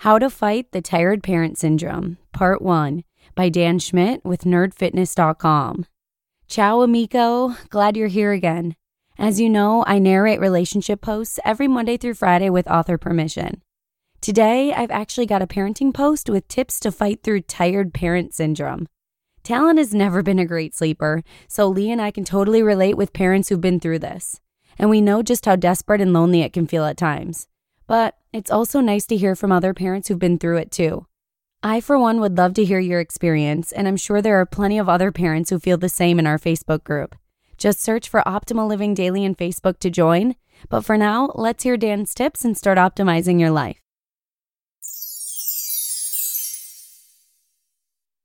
How to Fight the Tired Parent Syndrome, Part 1, by Dan Schmidt with nerdfitness.com. Ciao, amico. Glad you're here again. As you know, I narrate relationship posts every Monday through Friday with author permission. Today, I've actually got a parenting post with tips to fight through tired parent syndrome. Talon has never been a great sleeper, so Lee and I can totally relate with parents who've been through this. And we know just how desperate and lonely it can feel at times. But it's also nice to hear from other parents who've been through it too. I, for one, would love to hear your experience, and I'm sure there are plenty of other parents who feel the same in our Facebook group. Just search for Optimal Living Daily in Facebook to join. But for now, let's hear Dan's tips and start optimizing your life.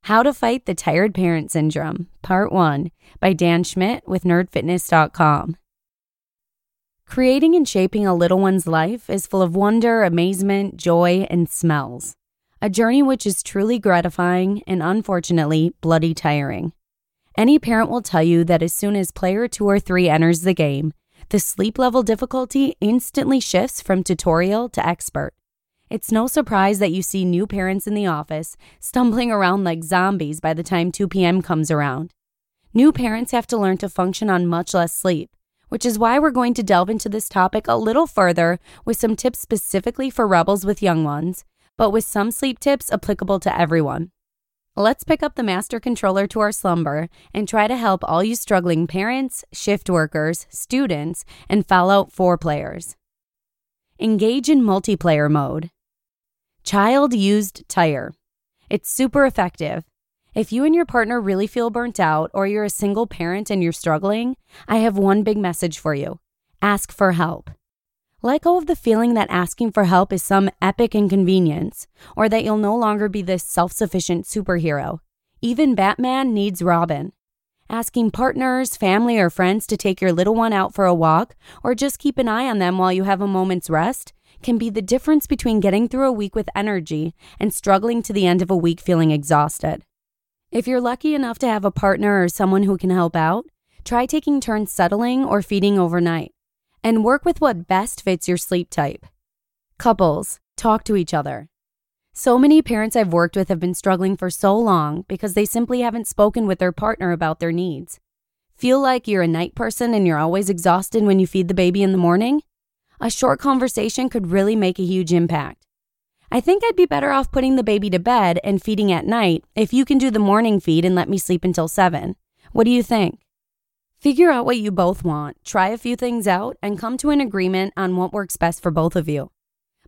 How to Fight the Tired Parent Syndrome, Part 1 by Dan Schmidt with nerdfitness.com. Creating and shaping a little one's life is full of wonder, amazement, joy, and smells. A journey which is truly gratifying and unfortunately bloody tiring. Any parent will tell you that as soon as player two or three enters the game, the sleep level difficulty instantly shifts from tutorial to expert. It's no surprise that you see new parents in the office stumbling around like zombies by the time 2 p.m. comes around. New parents have to learn to function on much less sleep which is why we're going to delve into this topic a little further with some tips specifically for rebels with young ones, but with some sleep tips applicable to everyone. Let's pick up the master controller to our slumber and try to help all you struggling parents, shift workers, students, and Fallout 4 players. Engage in multiplayer mode. Child used tire. It's super effective if you and your partner really feel burnt out or you're a single parent and you're struggling, I have one big message for you ask for help. Let go of the feeling that asking for help is some epic inconvenience or that you'll no longer be this self sufficient superhero. Even Batman needs Robin. Asking partners, family, or friends to take your little one out for a walk or just keep an eye on them while you have a moment's rest can be the difference between getting through a week with energy and struggling to the end of a week feeling exhausted. If you're lucky enough to have a partner or someone who can help out, try taking turns settling or feeding overnight. And work with what best fits your sleep type. Couples, talk to each other. So many parents I've worked with have been struggling for so long because they simply haven't spoken with their partner about their needs. Feel like you're a night person and you're always exhausted when you feed the baby in the morning? A short conversation could really make a huge impact. I think I'd be better off putting the baby to bed and feeding at night if you can do the morning feed and let me sleep until 7. What do you think? Figure out what you both want, try a few things out, and come to an agreement on what works best for both of you.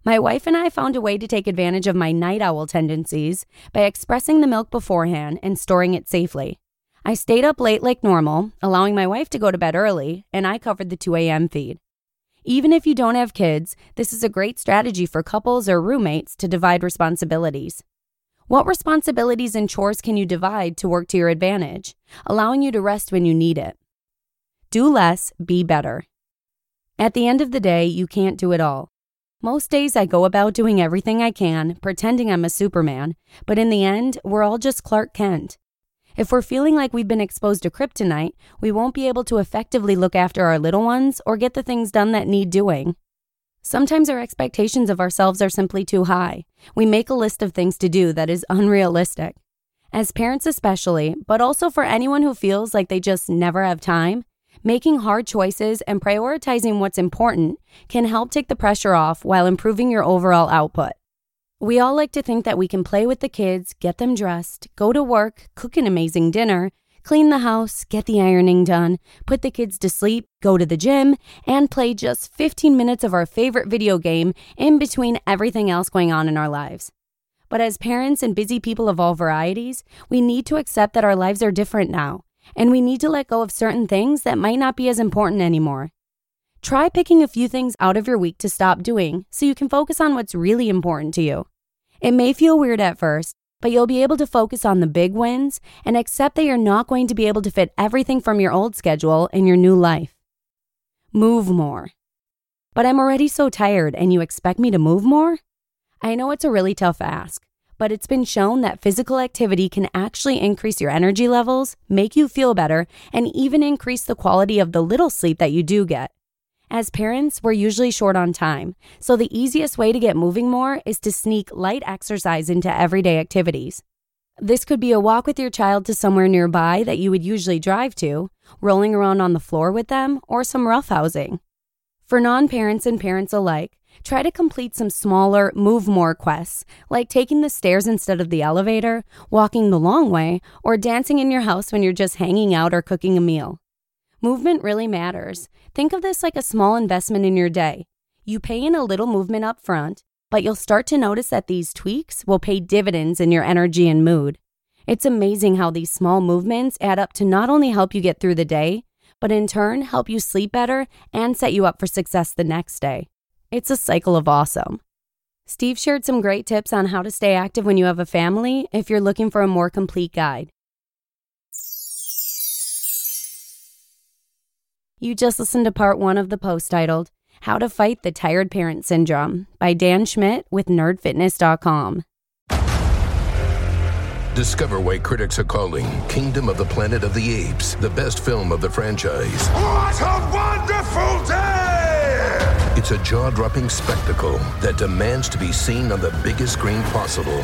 My wife and I found a way to take advantage of my night owl tendencies by expressing the milk beforehand and storing it safely. I stayed up late like normal, allowing my wife to go to bed early, and I covered the 2 a.m. feed. Even if you don't have kids, this is a great strategy for couples or roommates to divide responsibilities. What responsibilities and chores can you divide to work to your advantage, allowing you to rest when you need it? Do less, be better. At the end of the day, you can't do it all. Most days I go about doing everything I can, pretending I'm a Superman, but in the end, we're all just Clark Kent. If we're feeling like we've been exposed to kryptonite, we won't be able to effectively look after our little ones or get the things done that need doing. Sometimes our expectations of ourselves are simply too high. We make a list of things to do that is unrealistic. As parents, especially, but also for anyone who feels like they just never have time, Making hard choices and prioritizing what's important can help take the pressure off while improving your overall output. We all like to think that we can play with the kids, get them dressed, go to work, cook an amazing dinner, clean the house, get the ironing done, put the kids to sleep, go to the gym, and play just 15 minutes of our favorite video game in between everything else going on in our lives. But as parents and busy people of all varieties, we need to accept that our lives are different now, and we need to let go of certain things that might not be as important anymore. Try picking a few things out of your week to stop doing so you can focus on what's really important to you. It may feel weird at first, but you'll be able to focus on the big wins and accept that you're not going to be able to fit everything from your old schedule in your new life. Move more. But I'm already so tired and you expect me to move more? I know it's a really tough ask, but it's been shown that physical activity can actually increase your energy levels, make you feel better, and even increase the quality of the little sleep that you do get. As parents, we're usually short on time, so the easiest way to get moving more is to sneak light exercise into everyday activities. This could be a walk with your child to somewhere nearby that you would usually drive to, rolling around on the floor with them, or some roughhousing. For non parents and parents alike, try to complete some smaller, move more quests, like taking the stairs instead of the elevator, walking the long way, or dancing in your house when you're just hanging out or cooking a meal. Movement really matters. Think of this like a small investment in your day. You pay in a little movement up front, but you'll start to notice that these tweaks will pay dividends in your energy and mood. It's amazing how these small movements add up to not only help you get through the day, but in turn help you sleep better and set you up for success the next day. It's a cycle of awesome. Steve shared some great tips on how to stay active when you have a family if you're looking for a more complete guide. You just listened to part one of the post titled How to Fight the Tired Parent Syndrome by Dan Schmidt with nerdfitness.com. Discover why critics are calling Kingdom of the Planet of the Apes the best film of the franchise. What a wonderful day! It's a jaw dropping spectacle that demands to be seen on the biggest screen possible.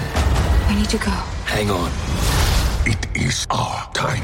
We need to go. Hang on. It is our time.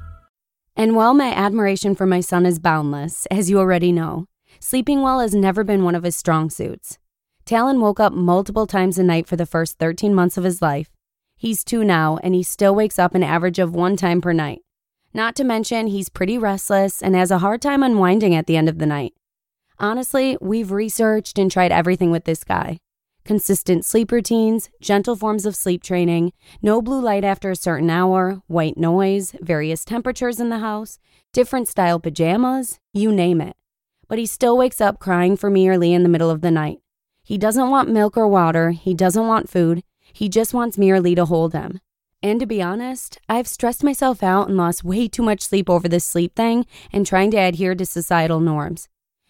And while my admiration for my son is boundless, as you already know, sleeping well has never been one of his strong suits. Talon woke up multiple times a night for the first 13 months of his life. He's two now, and he still wakes up an average of one time per night. Not to mention, he's pretty restless and has a hard time unwinding at the end of the night. Honestly, we've researched and tried everything with this guy consistent sleep routines, gentle forms of sleep training, no blue light after a certain hour, white noise, various temperatures in the house, different style pajamas, you name it. But he still wakes up crying for me or Lee in the middle of the night. He doesn't want milk or water, he doesn't want food, he just wants me or Lee to hold him. And to be honest, I've stressed myself out and lost way too much sleep over this sleep thing and trying to adhere to societal norms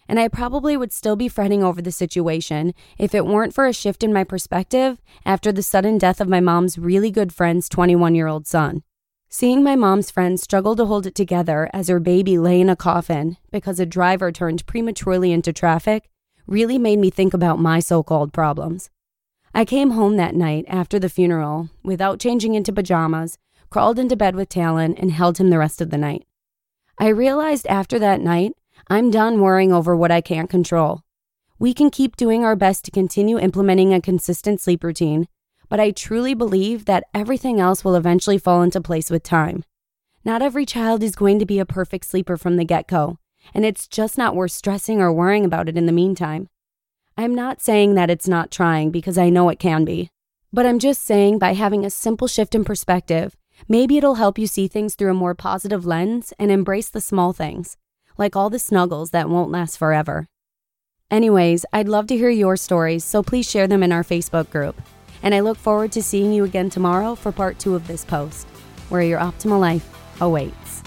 and I probably would still be fretting over the situation if it weren't for a shift in my perspective after the sudden death of my mom's really good friend's 21 year old son. Seeing my mom's friend struggle to hold it together as her baby lay in a coffin because a driver turned prematurely into traffic really made me think about my so called problems. I came home that night after the funeral without changing into pajamas, crawled into bed with Talon, and held him the rest of the night. I realized after that night I'm done worrying over what I can't control. We can keep doing our best to continue implementing a consistent sleep routine, but I truly believe that everything else will eventually fall into place with time. Not every child is going to be a perfect sleeper from the get go, and it's just not worth stressing or worrying about it in the meantime. I'm not saying that it's not trying because I know it can be, but I'm just saying by having a simple shift in perspective, maybe it'll help you see things through a more positive lens and embrace the small things like all the snuggles that won't last forever. Anyways, I'd love to hear your stories, so please share them in our Facebook group. And I look forward to seeing you again tomorrow for part two of this post, where your optimal life awaits.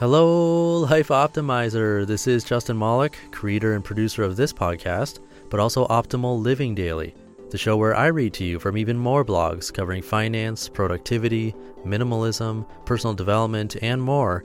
Hello, Life Optimizer. This is Justin Malik, creator and producer of this podcast, but also Optimal Living Daily, the show where I read to you from even more blogs covering finance, productivity, minimalism, personal development, and more